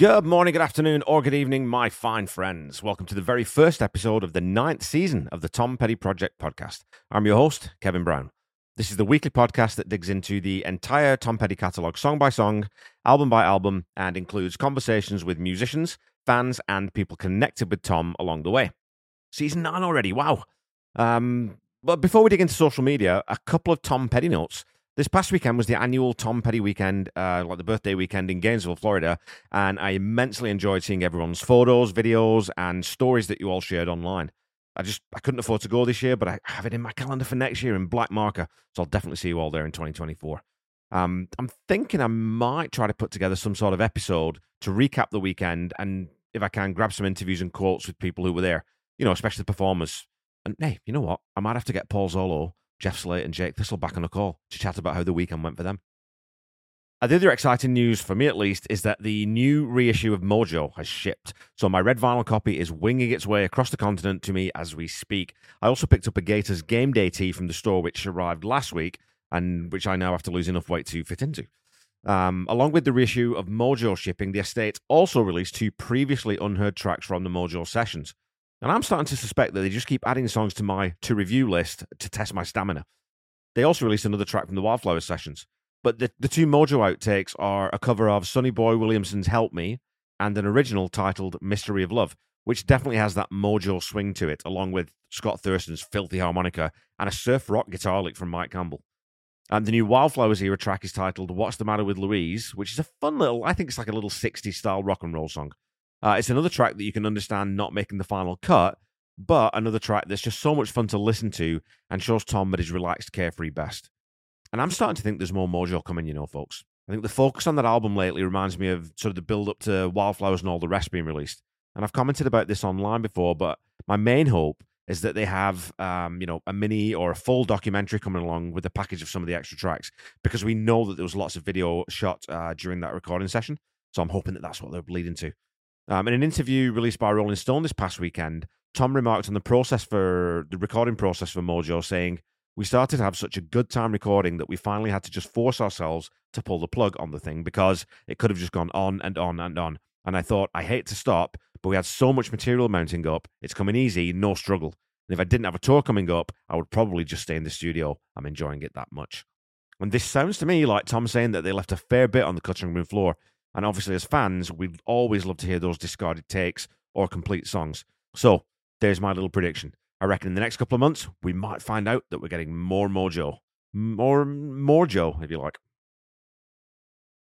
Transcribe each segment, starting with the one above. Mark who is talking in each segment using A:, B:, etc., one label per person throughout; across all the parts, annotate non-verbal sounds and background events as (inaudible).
A: Good morning, good afternoon, or good evening, my fine friends. Welcome to the very first episode of the ninth season of the Tom Petty Project podcast. I'm your host, Kevin Brown. This is the weekly podcast that digs into the entire Tom Petty catalogue, song by song, album by album, and includes conversations with musicians, fans, and people connected with Tom along the way. Season nine already, wow. Um, but before we dig into social media, a couple of Tom Petty notes. This past weekend was the annual Tom Petty weekend, uh, like the birthday weekend in Gainesville, Florida, and I immensely enjoyed seeing everyone's photos, videos, and stories that you all shared online. I just I couldn't afford to go this year, but I have it in my calendar for next year in black marker, so I'll definitely see you all there in 2024. Um, I'm thinking I might try to put together some sort of episode to recap the weekend, and if I can, grab some interviews and quotes with people who were there. You know, especially the performers. And hey, you know what? I might have to get Paul Zollo Jeff Slate and Jake Thistle back on the call to chat about how the weekend went for them. Uh, the other exciting news, for me at least, is that the new reissue of Mojo has shipped. So my red vinyl copy is winging its way across the continent to me as we speak. I also picked up a Gators game day tee from the store, which arrived last week and which I now have to lose enough weight to fit into. Um, along with the reissue of Mojo shipping, the estate also released two previously unheard tracks from the Mojo sessions. And I'm starting to suspect that they just keep adding songs to my to review list to test my stamina. They also released another track from the Wildflower sessions. But the, the two Mojo outtakes are a cover of Sonny Boy Williamson's Help Me and an original titled Mystery of Love, which definitely has that Mojo swing to it, along with Scott Thurston's filthy harmonica and a surf rock guitar lick from Mike Campbell. And the new Wildflowers era track is titled What's the Matter with Louise, which is a fun little, I think it's like a little 60s style rock and roll song. Uh, it's another track that you can understand not making the final cut, but another track that's just so much fun to listen to and shows Tom at his relaxed, carefree best. And I'm starting to think there's more Mojo coming, you know, folks. I think the focus on that album lately reminds me of sort of the build up to Wildflowers and all the rest being released. And I've commented about this online before, but my main hope is that they have, um, you know, a mini or a full documentary coming along with a package of some of the extra tracks because we know that there was lots of video shot uh, during that recording session. So I'm hoping that that's what they're leading to. Um, in an interview released by Rolling Stone this past weekend, Tom remarked on the process for the recording process for Mojo, saying, We started to have such a good time recording that we finally had to just force ourselves to pull the plug on the thing because it could have just gone on and on and on. And I thought, I hate to stop, but we had so much material mounting up. It's coming easy, no struggle. And if I didn't have a tour coming up, I would probably just stay in the studio. I'm enjoying it that much. And this sounds to me like Tom saying that they left a fair bit on the cutting room floor and obviously, as fans, we'd always love to hear those discarded takes or complete songs. So there's my little prediction. I reckon in the next couple of months, we might find out that we're getting more Mojo. More, more Joe, if you like.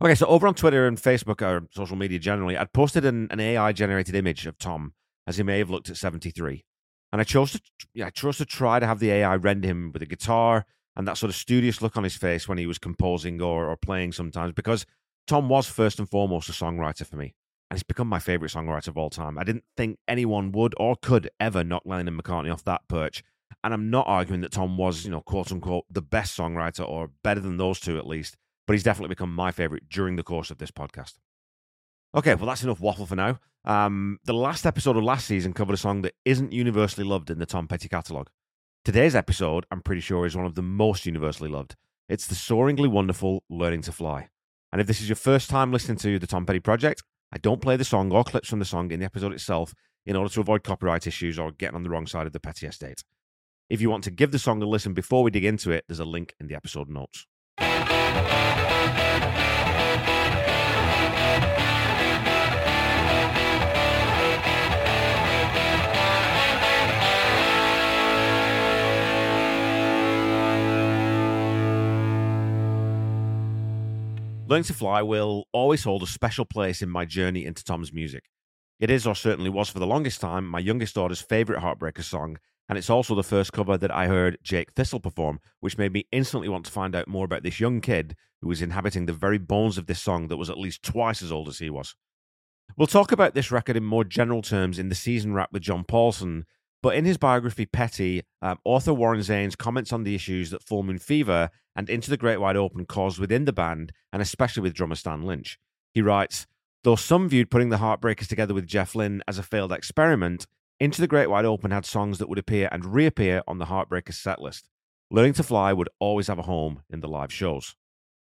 A: Okay, so over on Twitter and Facebook or social media generally, I'd posted an, an AI generated image of Tom as he may have looked at 73. And I chose to yeah, I chose to try to have the AI render him with a guitar and that sort of studious look on his face when he was composing or, or playing sometimes because Tom was first and foremost a songwriter for me, and he's become my favorite songwriter of all time. I didn't think anyone would or could ever knock Lennon and McCartney off that perch. And I'm not arguing that Tom was, you know, quote unquote, the best songwriter or better than those two at least, but he's definitely become my favorite during the course of this podcast. Okay, well, that's enough waffle for now. Um, the last episode of last season covered a song that isn't universally loved in the Tom Petty catalogue. Today's episode, I'm pretty sure, is one of the most universally loved. It's the soaringly wonderful Learning to Fly. And if this is your first time listening to the Tom Petty Project, I don't play the song or clips from the song in the episode itself in order to avoid copyright issues or getting on the wrong side of the Petty estate. If you want to give the song a listen before we dig into it, there's a link in the episode notes. Learning to Fly will always hold a special place in my journey into Tom's music. It is, or certainly was for the longest time, my youngest daughter's favourite Heartbreaker song, and it's also the first cover that I heard Jake Thistle perform, which made me instantly want to find out more about this young kid who was inhabiting the very bones of this song that was at least twice as old as he was. We'll talk about this record in more general terms in the season wrap with John Paulson, but in his biography, Petty, um, author Warren Zanes comments on the issues that Full Moon Fever and Into the Great Wide Open caused within the band, and especially with drummer Stan Lynch. He writes, Though some viewed putting the Heartbreakers together with Jeff Lynne as a failed experiment, Into the Great Wide Open had songs that would appear and reappear on the Heartbreakers setlist. Learning to Fly would always have a home in the live shows.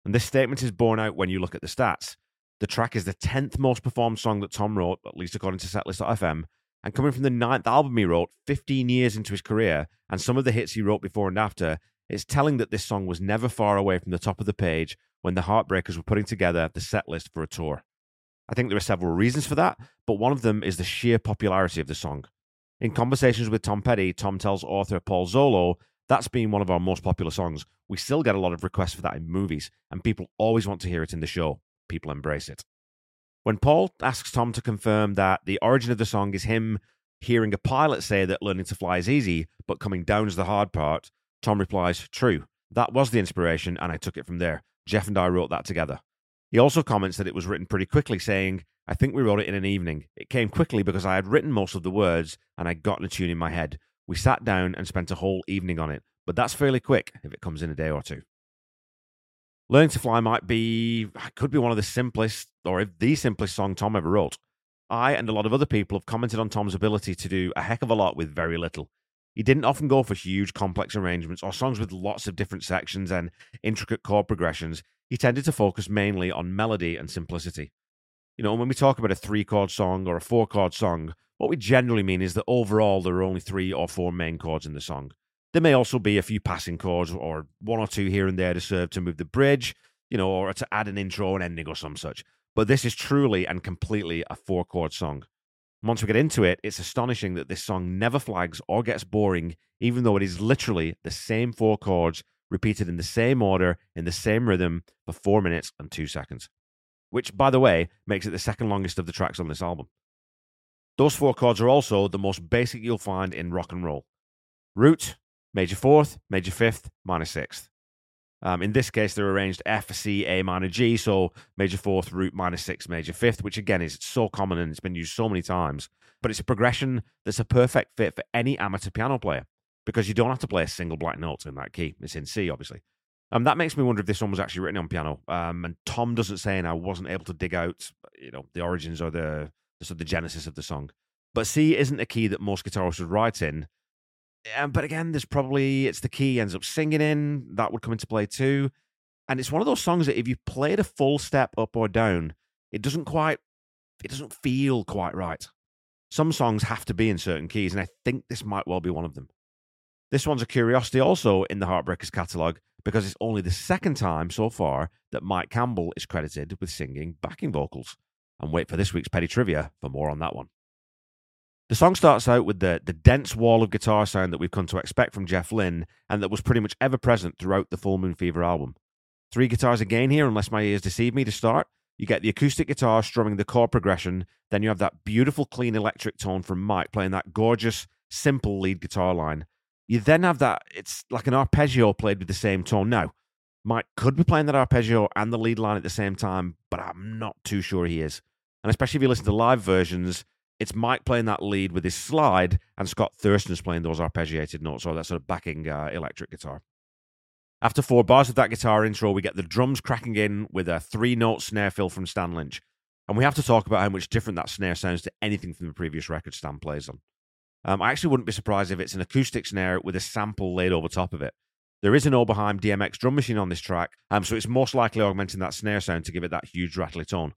A: And this statement is borne out when you look at the stats. The track is the 10th most performed song that Tom wrote, at least according to Setlist.fm, and coming from the ninth album he wrote 15 years into his career and some of the hits he wrote before and after, it's telling that this song was never far away from the top of the page when the Heartbreakers were putting together the set list for a tour. I think there are several reasons for that, but one of them is the sheer popularity of the song. In conversations with Tom Petty, Tom tells author Paul Zollo that's been one of our most popular songs. We still get a lot of requests for that in movies, and people always want to hear it in the show. People embrace it. When Paul asks Tom to confirm that the origin of the song is him hearing a pilot say that learning to fly is easy, but coming down is the hard part, Tom replies, True. That was the inspiration, and I took it from there. Jeff and I wrote that together. He also comments that it was written pretty quickly, saying, I think we wrote it in an evening. It came quickly because I had written most of the words and I'd gotten a tune in my head. We sat down and spent a whole evening on it, but that's fairly quick if it comes in a day or two. Learning to Fly might be, could be one of the simplest, or the simplest song Tom ever wrote. I and a lot of other people have commented on Tom's ability to do a heck of a lot with very little. He didn't often go for huge, complex arrangements or songs with lots of different sections and intricate chord progressions. He tended to focus mainly on melody and simplicity. You know, when we talk about a three chord song or a four chord song, what we generally mean is that overall there are only three or four main chords in the song. There may also be a few passing chords or one or two here and there to serve to move the bridge, you know, or to add an intro and ending or some such. But this is truly and completely a four chord song. Once we get into it, it's astonishing that this song never flags or gets boring, even though it is literally the same four chords repeated in the same order, in the same rhythm for four minutes and two seconds. Which, by the way, makes it the second longest of the tracks on this album. Those four chords are also the most basic you'll find in rock and roll. Root, major fourth, major fifth, minor sixth. Um, in this case, they're arranged F, C, A minor G, so major fourth, root, minor sixth, major fifth, which again is so common and it's been used so many times. But it's a progression that's a perfect fit for any amateur piano player because you don't have to play a single black note in that key. It's in C, obviously. Um, that makes me wonder if this one was actually written on piano. Um, and Tom doesn't say, and I wasn't able to dig out, you know, the origins or the sort of the genesis of the song. But C isn't a key that most guitarists would write in, um, but again, there's probably it's the key he ends up singing in that would come into play too. And it's one of those songs that if you played a full step up or down, it doesn't quite, it doesn't feel quite right. Some songs have to be in certain keys, and I think this might well be one of them. This one's a curiosity also in the Heartbreakers catalogue because it's only the second time so far that Mike Campbell is credited with singing backing vocals. And wait for this week's Petty Trivia for more on that one. The song starts out with the, the dense wall of guitar sound that we've come to expect from Jeff Lynne and that was pretty much ever present throughout the Full Moon Fever album. Three guitars again here, unless my ears deceive me to start. You get the acoustic guitar strumming the chord progression, then you have that beautiful clean electric tone from Mike playing that gorgeous, simple lead guitar line. You then have that, it's like an arpeggio played with the same tone. Now, Mike could be playing that arpeggio and the lead line at the same time, but I'm not too sure he is. And especially if you listen to live versions, it's Mike playing that lead with his slide, and Scott Thurston's playing those arpeggiated notes or that sort of backing uh, electric guitar. After four bars of that guitar intro, we get the drums cracking in with a three note snare fill from Stan Lynch. And we have to talk about how much different that snare sounds to anything from the previous record Stan plays on. Um, I actually wouldn't be surprised if it's an acoustic snare with a sample laid over top of it. There is an Oberheim DMX drum machine on this track, um, so it's most likely augmenting that snare sound to give it that huge rattly tone.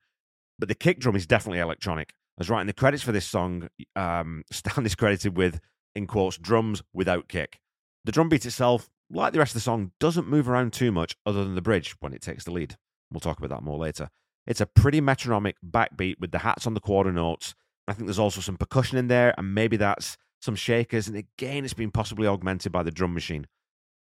A: But the kick drum is definitely electronic, as writing the credits for this song, um, (laughs) Stan is credited with, in quotes, drums without kick. The drum beat itself, like the rest of the song, doesn't move around too much other than the bridge when it takes the lead. We'll talk about that more later. It's a pretty metronomic backbeat with the hats on the quarter notes. I think there's also some percussion in there, and maybe that's some shakers. And again, it's been possibly augmented by the drum machine.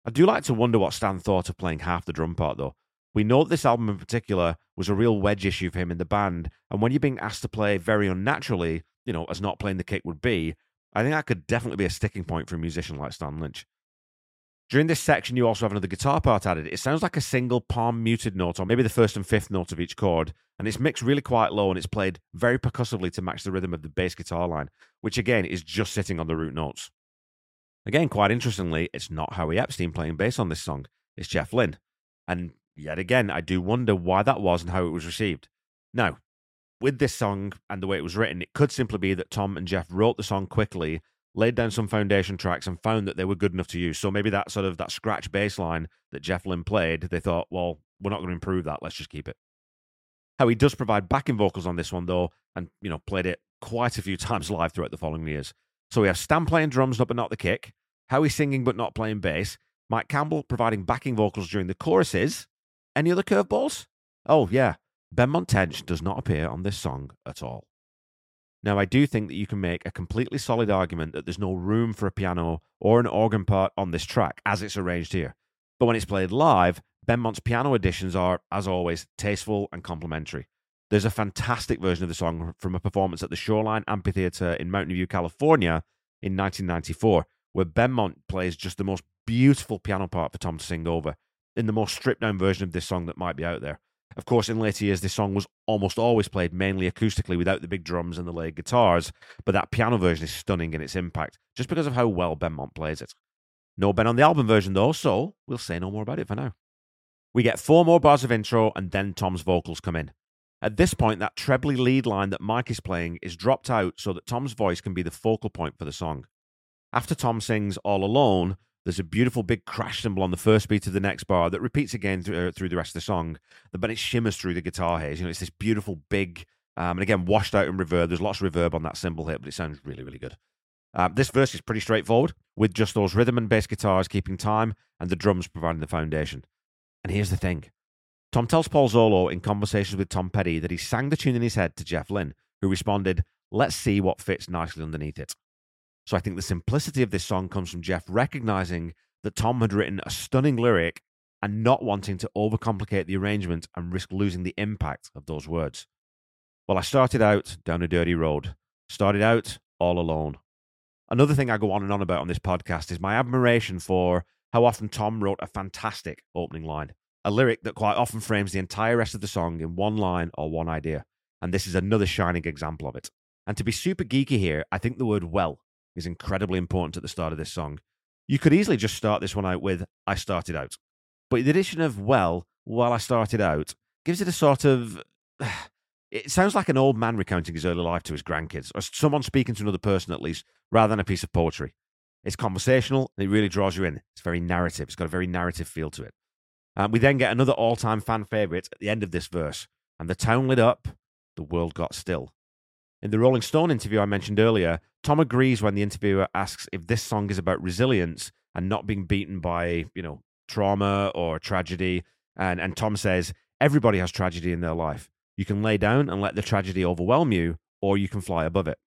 A: I do like to wonder what Stan thought of playing half the drum part, though. We know that this album in particular was a real wedge issue for him in the band, and when you're being asked to play very unnaturally, you know, as not playing the kick would be, I think that could definitely be a sticking point for a musician like Stan Lynch. During this section, you also have another guitar part added. It sounds like a single palm muted note, or maybe the first and fifth note of each chord, and it's mixed really quite low and it's played very percussively to match the rhythm of the bass guitar line, which again is just sitting on the root notes. Again, quite interestingly, it's not Howie Epstein playing bass on this song, it's Jeff Lynne. And Yet again, I do wonder why that was and how it was received. Now, with this song and the way it was written, it could simply be that Tom and Jeff wrote the song quickly, laid down some foundation tracks, and found that they were good enough to use. So maybe that sort of that scratch bass line that Jeff Lynne played, they thought, well, we're not going to improve that. Let's just keep it. Howie does provide backing vocals on this one, though, and, you know, played it quite a few (laughs) times live throughout the following years. So we have Stan playing drums, but not the kick, Howie singing, but not playing bass, Mike Campbell providing backing vocals during the choruses. Any other curveballs? Oh, yeah. Benmont Tench does not appear on this song at all. Now, I do think that you can make a completely solid argument that there's no room for a piano or an organ part on this track as it's arranged here. But when it's played live, Benmont's piano additions are, as always, tasteful and complementary. There's a fantastic version of the song from a performance at the Shoreline Amphitheater in Mountain View, California in 1994, where Benmont plays just the most beautiful piano part for Tom to sing over in the most stripped down version of this song that might be out there. Of course, in later years, this song was almost always played mainly acoustically without the big drums and the layered guitars, but that piano version is stunning in its impact just because of how well Benmont plays it. No Ben on the album version though, so we'll say no more about it for now. We get four more bars of intro and then Tom's vocals come in. At this point, that trebly lead line that Mike is playing is dropped out so that Tom's voice can be the focal point for the song. After Tom sings All Alone, there's a beautiful big crash cymbal on the first beat of the next bar that repeats again through, uh, through the rest of the song, but it shimmers through the guitar here. You know, it's this beautiful big, um, and again, washed out in reverb. There's lots of reverb on that cymbal hit, but it sounds really, really good. Uh, this verse is pretty straightforward, with just those rhythm and bass guitars keeping time and the drums providing the foundation. And here's the thing Tom tells Paul Zollo in conversations with Tom Petty that he sang the tune in his head to Jeff Lynne, who responded, Let's see what fits nicely underneath it. So I think the simplicity of this song comes from Jeff recognizing that Tom had written a stunning lyric and not wanting to overcomplicate the arrangement and risk losing the impact of those words. Well, I started out down a dirty road, started out all alone. Another thing I go on and on about on this podcast is my admiration for how often Tom wrote a fantastic opening line, a lyric that quite often frames the entire rest of the song in one line or one idea. And this is another shining example of it. And to be super geeky here, I think the word well is incredibly important at the start of this song. You could easily just start this one out with I started out. But the addition of well, while I started out, gives it a sort of. (sighs) It sounds like an old man recounting his early life to his grandkids, or someone speaking to another person at least, rather than a piece of poetry. It's conversational, and it really draws you in. It's very narrative. It's got a very narrative feel to it. Um, we then get another all time fan favorite at the end of this verse. And the town lit up, the world got still. In the Rolling Stone interview I mentioned earlier, Tom agrees when the interviewer asks if this song is about resilience and not being beaten by, you know, trauma or tragedy. And, and Tom says, everybody has tragedy in their life. You can lay down and let the tragedy overwhelm you, or you can fly above it.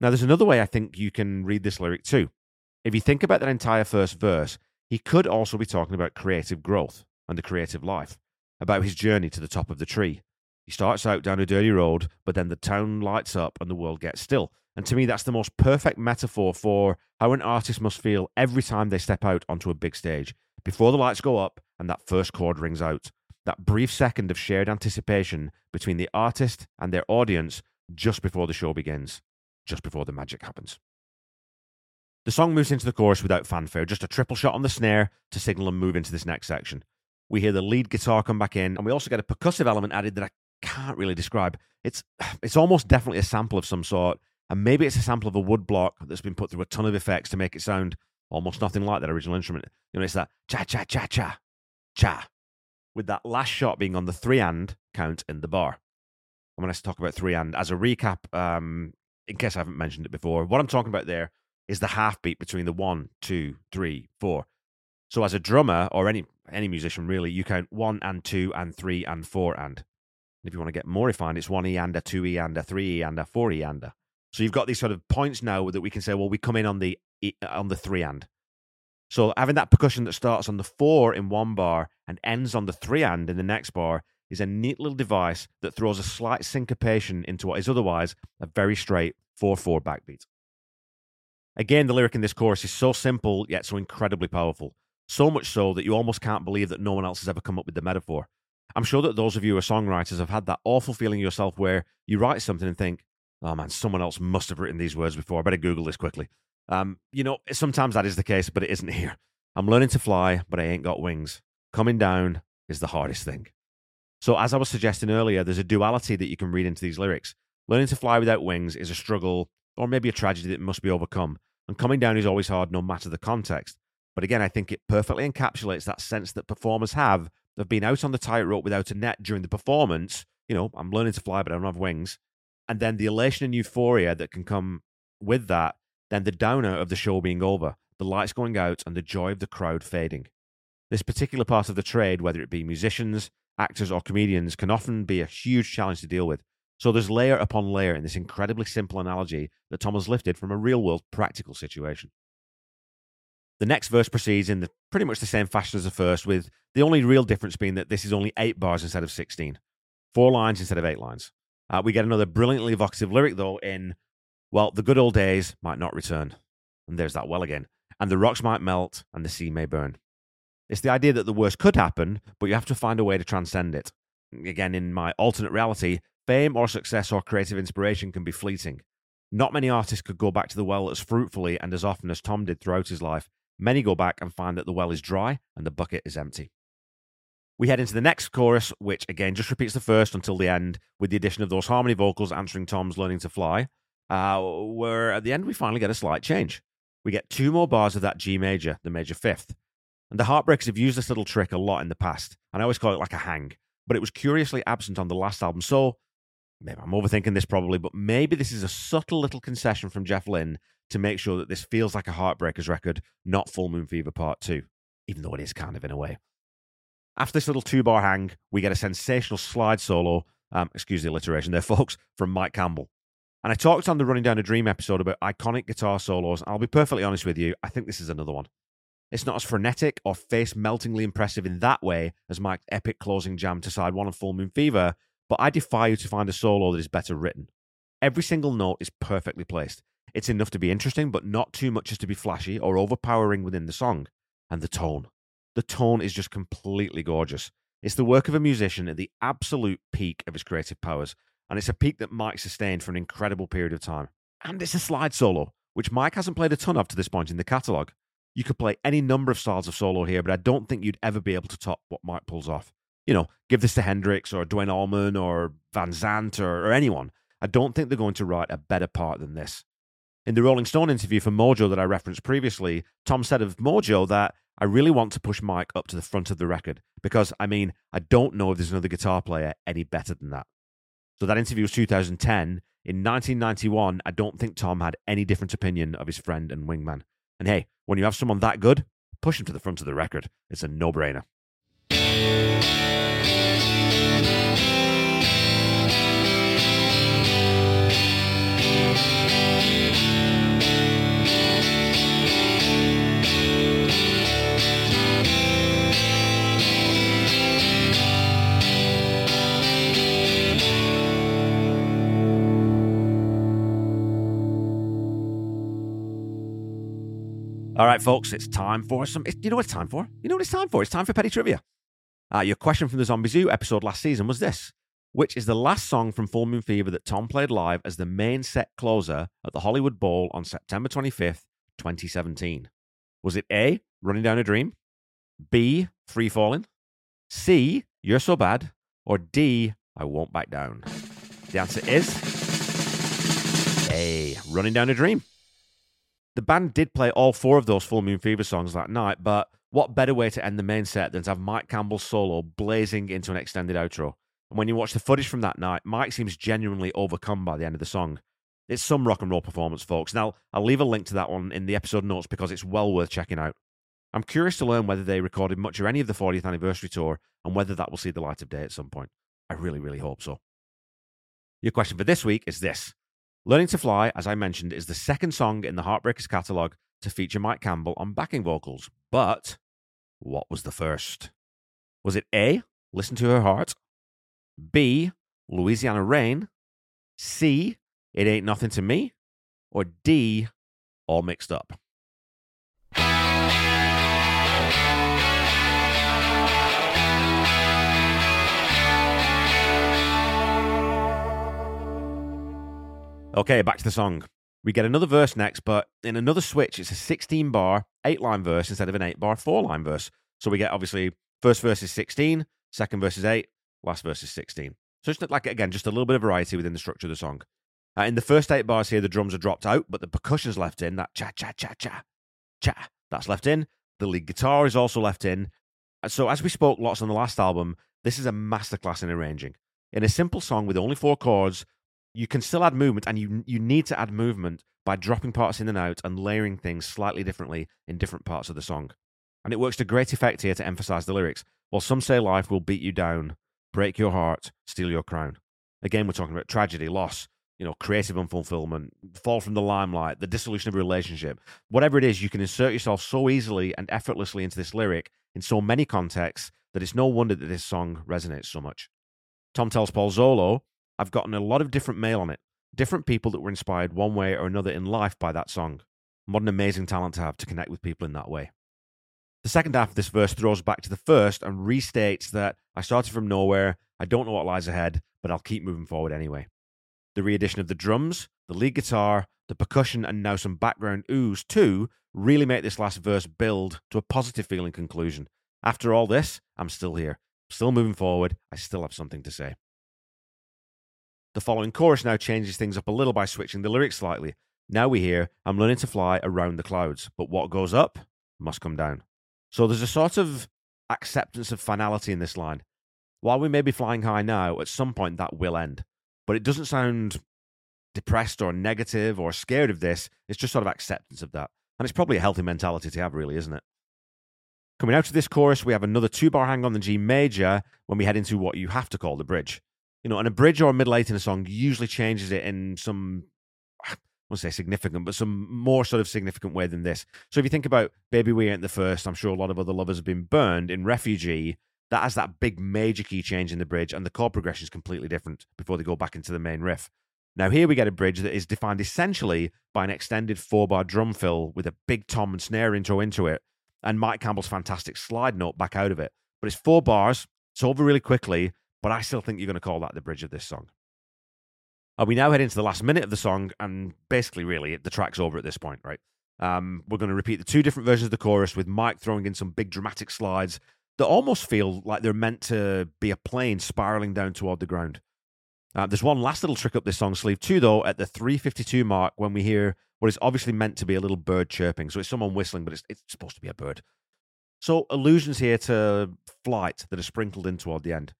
A: Now, there's another way I think you can read this lyric too. If you think about that entire first verse, he could also be talking about creative growth and the creative life, about his journey to the top of the tree. He starts out down a dirty road, but then the town lights up and the world gets still. And to me, that's the most perfect metaphor for how an artist must feel every time they step out onto a big stage. Before the lights go up and that first chord rings out, that brief second of shared anticipation between the artist and their audience just before the show begins, just before the magic happens. The song moves into the chorus without fanfare, just a triple shot on the snare to signal and move into this next section. We hear the lead guitar come back in, and we also get a percussive element added that I can't really describe. It's it's almost definitely a sample of some sort, and maybe it's a sample of a wood block that's been put through a ton of effects to make it sound almost nothing like that original instrument. You know, it's that cha cha cha cha cha, with that last shot being on the three and count in the bar. I'm going to talk about three and as a recap, um, in case I haven't mentioned it before. What I'm talking about there is the half beat between the one, two, three, four. So as a drummer or any any musician really, you count one and two and three and four and. If you want to get more refined, it's one E and a, two E and a, three E and a, four E and a. So you've got these sort of points now that we can say, well, we come in on the uh, on the three and. So having that percussion that starts on the four in one bar and ends on the three and in the next bar is a neat little device that throws a slight syncopation into what is otherwise a very straight 4 4 backbeat. Again, the lyric in this chorus is so simple yet so incredibly powerful. So much so that you almost can't believe that no one else has ever come up with the metaphor. I'm sure that those of you who are songwriters have had that awful feeling yourself where you write something and think, oh man, someone else must have written these words before. I better Google this quickly. Um, you know, sometimes that is the case, but it isn't here. I'm learning to fly, but I ain't got wings. Coming down is the hardest thing. So, as I was suggesting earlier, there's a duality that you can read into these lyrics. Learning to fly without wings is a struggle or maybe a tragedy that must be overcome. And coming down is always hard no matter the context. But again, I think it perfectly encapsulates that sense that performers have of been out on the tightrope without a net during the performance you know, I'm learning to fly, but I don't have wings. And then the elation and euphoria that can come with that, then the downer of the show being over, the lights going out, and the joy of the crowd fading. This particular part of the trade, whether it be musicians, actors, or comedians, can often be a huge challenge to deal with. So there's layer upon layer in this incredibly simple analogy that Tom has lifted from a real world practical situation. The next verse proceeds in the, pretty much the same fashion as the first, with the only real difference being that this is only eight bars instead of 16, four lines instead of eight lines. Uh, we get another brilliantly evocative lyric, though, in, well, the good old days might not return. And there's that well again. And the rocks might melt and the sea may burn. It's the idea that the worst could happen, but you have to find a way to transcend it. Again, in my alternate reality, fame or success or creative inspiration can be fleeting. Not many artists could go back to the well as fruitfully and as often as Tom did throughout his life. Many go back and find that the well is dry and the bucket is empty. We head into the next chorus, which again just repeats the first until the end, with the addition of those harmony vocals answering Tom's learning to fly. Uh, where at the end we finally get a slight change. We get two more bars of that G major, the major fifth. And the Heartbreakers have used this little trick a lot in the past, and I always call it like a hang, but it was curiously absent on the last album. So maybe I'm overthinking this probably, but maybe this is a subtle little concession from Jeff Lynne to make sure that this feels like a Heartbreakers record, not Full Moon Fever Part 2, even though it is kind of in a way. After this little two bar hang, we get a sensational slide solo, um, excuse the alliteration there, (laughs) folks, from Mike Campbell. And I talked on the Running Down a Dream episode about iconic guitar solos. I'll be perfectly honest with you, I think this is another one. It's not as frenetic or face meltingly impressive in that way as Mike's epic closing jam to side one of Full Moon Fever, but I defy you to find a solo that is better written. Every single note is perfectly placed. It's enough to be interesting, but not too much as to be flashy or overpowering within the song. And the tone. The tone is just completely gorgeous. It's the work of a musician at the absolute peak of his creative powers, and it's a peak that Mike sustained for an incredible period of time. And it's a slide solo, which Mike hasn't played a ton of to this point in the catalogue. You could play any number of styles of solo here, but I don't think you'd ever be able to top what Mike pulls off you know, give this to Hendrix or Duane Allman or Van Zandt or, or anyone. I don't think they're going to write a better part than this. In the Rolling Stone interview for Mojo that I referenced previously, Tom said of Mojo that I really want to push Mike up to the front of the record because, I mean, I don't know if there's another guitar player any better than that. So that interview was 2010. In 1991, I don't think Tom had any different opinion of his friend and wingman. And hey, when you have someone that good, push him to the front of the record. It's a no brainer. All right, folks, it's time for some. You know what it's time for? You know what it's time for? It's time for petty trivia. Uh, your question from the Zombie Zoo episode last season was this Which is the last song from Full Moon Fever that Tom played live as the main set closer at the Hollywood Bowl on September 25th, 2017? Was it A, Running Down a Dream, B, Free Falling, C, You're So Bad, or D, I Won't Back Down? The answer is A, Running Down a Dream. The band did play all four of those Full Moon Fever songs that night, but what better way to end the main set than to have Mike Campbell's solo blazing into an extended outro? And when you watch the footage from that night, Mike seems genuinely overcome by the end of the song. It's some rock and roll performance, folks. Now, I'll leave a link to that one in the episode notes because it's well worth checking out. I'm curious to learn whether they recorded much or any of the 40th anniversary tour and whether that will see the light of day at some point. I really, really hope so. Your question for this week is this Learning to Fly, as I mentioned, is the second song in the Heartbreakers catalogue to feature Mike Campbell on backing vocals. But what was the first? Was it A, Listen to Her Heart? B, Louisiana Rain? C, It Ain't Nothing to Me? Or D, All Mixed Up? Okay, back to the song. We get another verse next, but in another switch, it's a 16 bar, eight line verse instead of an eight bar, four line verse. So we get obviously first verse is 16, second verse is eight, last verse is 16. So it's like, again, just a little bit of variety within the structure of the song. Uh, in the first eight bars here, the drums are dropped out, but the percussion's left in. That cha cha cha cha cha, that's left in. The lead guitar is also left in. So as we spoke lots on the last album, this is a masterclass in arranging. in a simple song with only four chords, you can still add movement, and you you need to add movement by dropping parts in and out and layering things slightly differently in different parts of the song. And it works to great effect here to emphasize the lyrics. While some say life will beat you down, break your heart, steal your crown. Again, we're talking about tragedy, loss, you know, creative unfulfillment, fall from the limelight, the dissolution of a relationship. Whatever it is, you can insert yourself so easily and effortlessly into this lyric in so many contexts that it's no wonder that this song resonates so much. Tom tells Paul Zollo, I've gotten a lot of different mail on it, different people that were inspired one way or another in life by that song. What an amazing talent to have to connect with people in that way. The second half of this verse throws back to the first and restates that I started from nowhere, I don't know what lies ahead, but I'll keep moving forward anyway. The re addition of the drums, the lead guitar, the percussion, and now some background ooze too really make this last verse build to a positive feeling conclusion. After all this, I'm still here, still moving forward, I still have something to say. The following chorus now changes things up a little by switching the lyrics slightly. Now we hear, I'm learning to fly around the clouds, but what goes up must come down. So there's a sort of acceptance of finality in this line. While we may be flying high now, at some point that will end. But it doesn't sound depressed or negative or scared of this. It's just sort of acceptance of that. And it's probably a healthy mentality to have, really, isn't it? Coming out of this chorus, we have another two bar hang on the G major when we head into what you have to call the bridge. You know, and a bridge or a middle eight in a song usually changes it in some I won't say significant, but some more sort of significant way than this. So if you think about Baby We Ain't the First, I'm sure a lot of other lovers have been burned in Refugee. That has that big major key change in the bridge, and the chord progression is completely different before they go back into the main riff. Now, here we get a bridge that is defined essentially by an extended four bar drum fill with a big tom and snare intro into it, and Mike Campbell's fantastic slide note back out of it. But it's four bars, it's over really quickly, but I still think you're going to call that the bridge of this song. And we now head into the last minute of the song, and basically, really, the track's over at this point, right? Um, we're going to repeat the two different versions of the chorus with Mike throwing in some big dramatic slides that almost feel like they're meant to be a plane spiraling down toward the ground. Uh, there's one last little trick up this song sleeve, too, though, at the 352 mark when we hear what is obviously meant to be a little bird chirping. So it's someone whistling, but it's, it's supposed to be a bird. So allusions here to flight that are sprinkled in toward the end.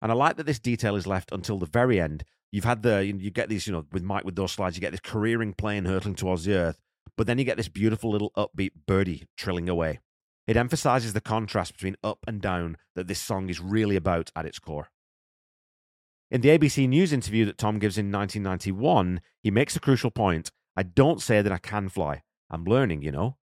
A: And I like that this detail is left until the very end you've had the you get these you know with Mike with those slides you get this careering plane hurtling towards the earth, but then you get this beautiful little upbeat birdie trilling away. It emphasizes the contrast between up and down that this song is really about at its core. In the ABC News interview that Tom gives in 1991, he makes a crucial point. I don't say that I can fly. I'm learning, you know.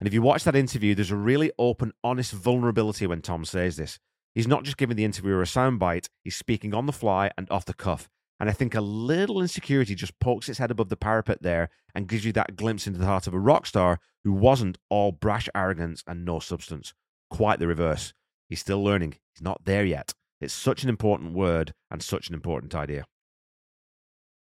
A: And if you watch that interview, there's a really open, honest vulnerability when Tom says this. He's not just giving the interviewer a soundbite, he's speaking on the fly and off the cuff. And I think a little insecurity just pokes its head above the parapet there and gives you that glimpse into the heart of a rock star who wasn't all brash arrogance and no substance. Quite the reverse. He's still learning. He's not there yet. It's such an important word and such an important idea.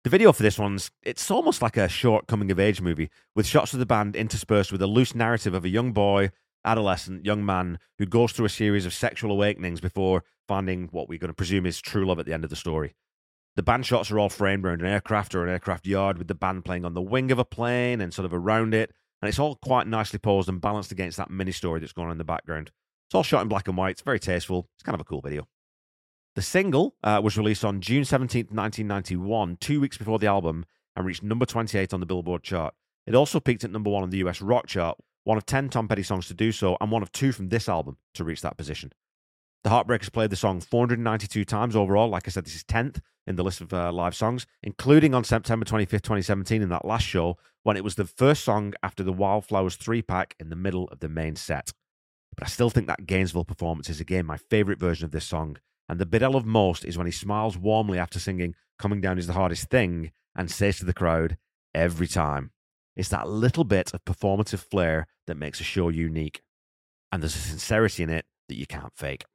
A: The video for this one's it's almost like a short coming of age movie with shots of the band interspersed with a loose narrative of a young boy, adolescent, young man who goes through a series of sexual awakenings before finding what we're going to presume is true love at the end of the story. The band shots are all framed around an aircraft or an aircraft yard with the band playing on the wing of a plane and sort of around it. And it's all quite nicely posed and balanced against that mini story that's going on in the background. It's all shot in black and white. It's very tasteful. It's kind of a cool video. The single uh, was released on June 17th, 1991, two weeks before the album, and reached number 28 on the Billboard chart. It also peaked at number one on the US rock chart, one of 10 Tom Petty songs to do so, and one of two from this album to reach that position. The Heartbreakers played the song 492 times overall. Like I said, this is 10th in the list of uh, live songs, including on September 25th, 2017, in that last show, when it was the first song after the Wildflowers three pack in the middle of the main set. But I still think that Gainesville performance is again my favourite version of this song. And the bit I love most is when he smiles warmly after singing Coming Down is the Hardest Thing and says to the crowd, every time. It's that little bit of performative flair that makes a show unique. And there's a sincerity in it that you can't fake.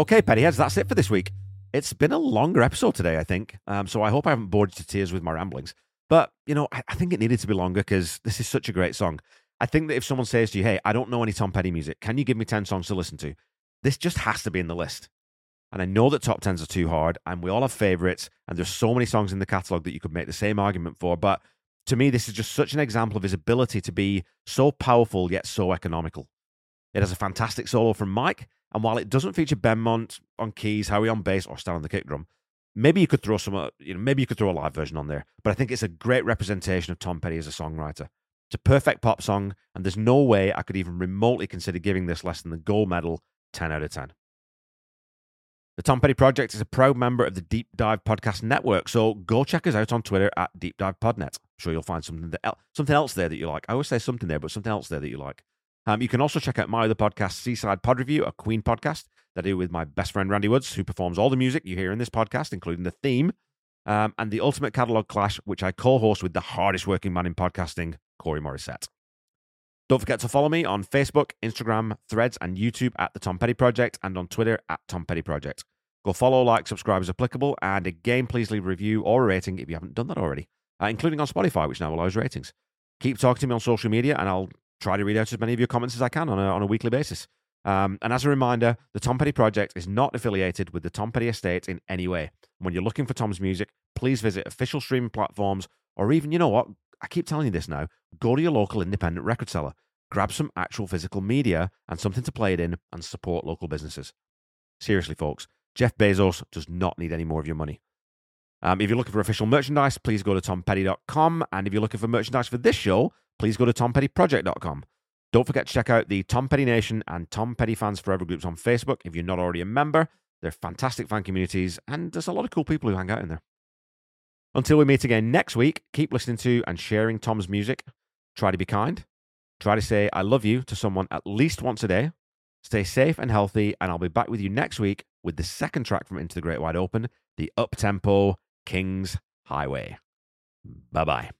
A: Okay, Pettyheads, that's it for this week. It's been a longer episode today, I think. Um, so I hope I haven't bored you to tears with my ramblings. But, you know, I, I think it needed to be longer because this is such a great song. I think that if someone says to you, hey, I don't know any Tom Petty music, can you give me 10 songs to listen to? This just has to be in the list. And I know that top 10s are too hard, and we all have favorites, and there's so many songs in the catalogue that you could make the same argument for. But to me, this is just such an example of his ability to be so powerful yet so economical. It has a fantastic solo from Mike, and while it doesn't feature Benmont on keys, Howie on bass, or Stan on the kick drum, maybe you could throw some, uh, you know, maybe you could throw a live version on there. But I think it's a great representation of Tom Petty as a songwriter. It's a perfect pop song, and there's no way I could even remotely consider giving this less than the gold medal 10 out of 10. The Tom Petty Project is a proud member of the Deep Dive Podcast Network, so go check us out on Twitter at Deep Dive Podnet. I'm sure you'll find something that, something else there that you like. I always say something there, but something else there that you like. Um, you can also check out my other podcast, Seaside Pod Review, a Queen podcast that I do with my best friend Randy Woods, who performs all the music you hear in this podcast, including the theme, um, and the Ultimate Catalog Clash, which I co-host with the hardest working man in podcasting, Corey Morissette. Don't forget to follow me on Facebook, Instagram, Threads, and YouTube at The Tom Petty Project and on Twitter at Tom Petty Project. Go follow, like, subscribe as applicable, and again, please leave a review or a rating if you haven't done that already, uh, including on Spotify, which now allows ratings. Keep talking to me on social media, and I'll try to read out as many of your comments as I can on a, on a weekly basis. Um, and as a reminder, the Tom Petty Project is not affiliated with the Tom Petty Estate in any way. When you're looking for Tom's music, please visit official streaming platforms, or even, you know what, I keep telling you this now, go to your local independent record seller, grab some actual physical media and something to play it in, and support local businesses. Seriously, folks, Jeff Bezos does not need any more of your money. Um, if you're looking for official merchandise, please go to tompetty.com. And if you're looking for merchandise for this show, please go to tompettyproject.com. Don't forget to check out the Tom Petty Nation and Tom Petty Fans Forever groups on Facebook if you're not already a member. They're fantastic fan communities, and there's a lot of cool people who hang out in there. Until we meet again next week, keep listening to and sharing Tom's music. Try to be kind. Try to say I love you to someone at least once a day. Stay safe and healthy, and I'll be back with you next week with the second track from Into the Great Wide Open, the up tempo King's Highway. Bye bye.